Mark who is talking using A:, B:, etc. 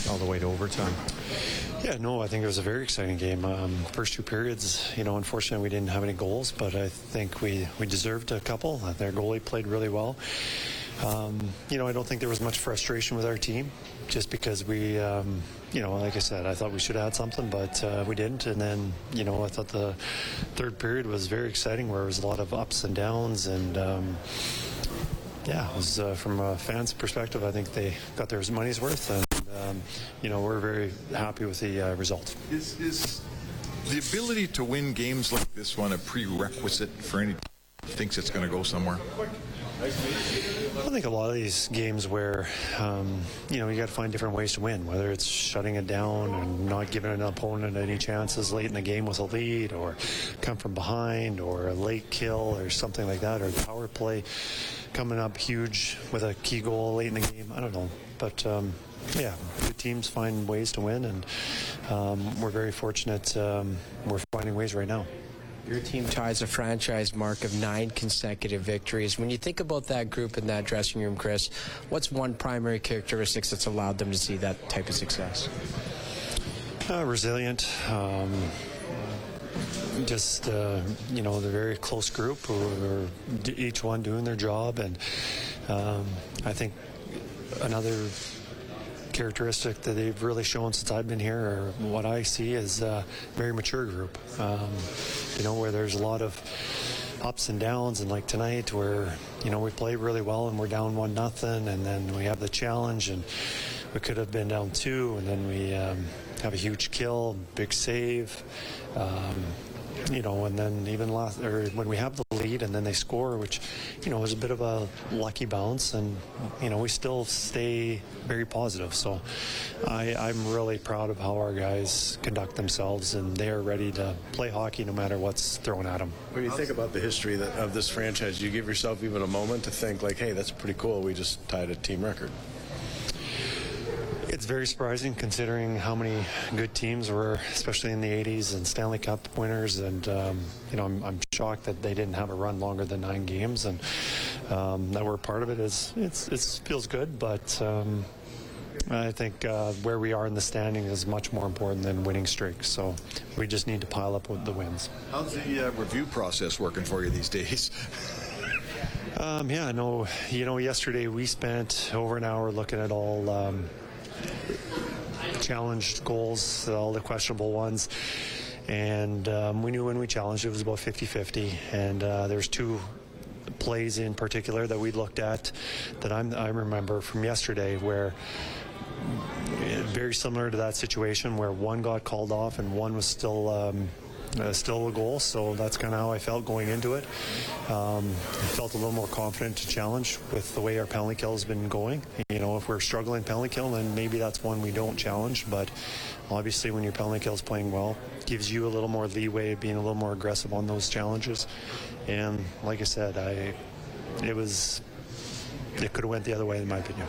A: right all the way to overtime.
B: Yeah, no, I think it was a very exciting game. Um, first two periods, you know, unfortunately we didn't have any goals, but I think we, we deserved a couple. Their goalie played really well. Um, you know, I don't think there was much frustration with our team, just because we, um, you know, like I said, I thought we should have had something, but uh, we didn't. And then, you know, I thought the third period was very exciting, where there was a lot of ups and downs, and um, yeah, it was uh, from a fan's perspective. I think they got their money's worth, um, you know, we're very happy with the uh, result.
C: Is, is the ability to win games like this one a prerequisite for any thinks it's going to go somewhere?
B: I think a lot of these games where, um, you know, you got to find different ways to win, whether it's shutting it down and not giving an opponent any chances late in the game with a lead, or come from behind, or a late kill, or something like that, or power play coming up huge with a key goal late in the game. I don't know, but. Um, yeah, good teams find ways to win, and um, we're very fortunate. Um, we're finding ways right now.
D: Your team ties a franchise mark of nine consecutive victories. When you think about that group in that dressing room, Kris, what's one primary characteristic that's allowed them to see that type of success?
B: Uh, resilient. Um, just uh, you know, they're a very close group who are each one doing their job, and um, I think another characteristic that they've really shown since I've been here, or what I see, is a very mature group. Um, you know, where there's a lot of ups and downs, and like tonight, where you know we play really well and we're down one nothing, and then we have the challenge, and we could have been down two, and then we um, have a huge kill, big save. Um, you know, and then even last, or when we have the lead and then they score, which, you know, was a bit of a lucky bounce, and you know, we still stay very positive. So, I, I'm really proud of how our guys conduct themselves, and they are ready to play hockey no matter what's thrown at them.
E: When you think about the history that, of this franchise, you give yourself even a moment to think like, hey, that's pretty cool. We just tied a team record.
B: It's very surprising considering how many good teams were, especially in the 80s and Stanley Cup winners. And, um, you know, I'm, I'm, shocked that they didn't have a run longer than nine games. And um, that we're part of it is, it's, it feels good, but. Um, I think uh, where we are in the standing is much more important than winning streaks. So we just need to pile up with the wins.
C: How's the uh, review process working for you these days?
B: Um, yeah, no, you know, yesterday we spent over an hour looking at all um, challenged goals, all the questionable ones. And um, we knew when we challenged it was about 50 50. And uh, there's two plays in particular that we looked at that I'm, I remember from yesterday where very similar to that situation where one got called off and one was still um, uh, still a goal. So that's kind of how I felt going into it. Um, I felt a little more confident to challenge with the way our penalty kill has been going. You know, if we're struggling penalty kill, then maybe that's one we don't challenge. But obviously, when your penalty kill is playing well, gives you a little more leeway, of being a little more aggressive on those challenges. And like I said, I it was it could have went the other way in my opinion.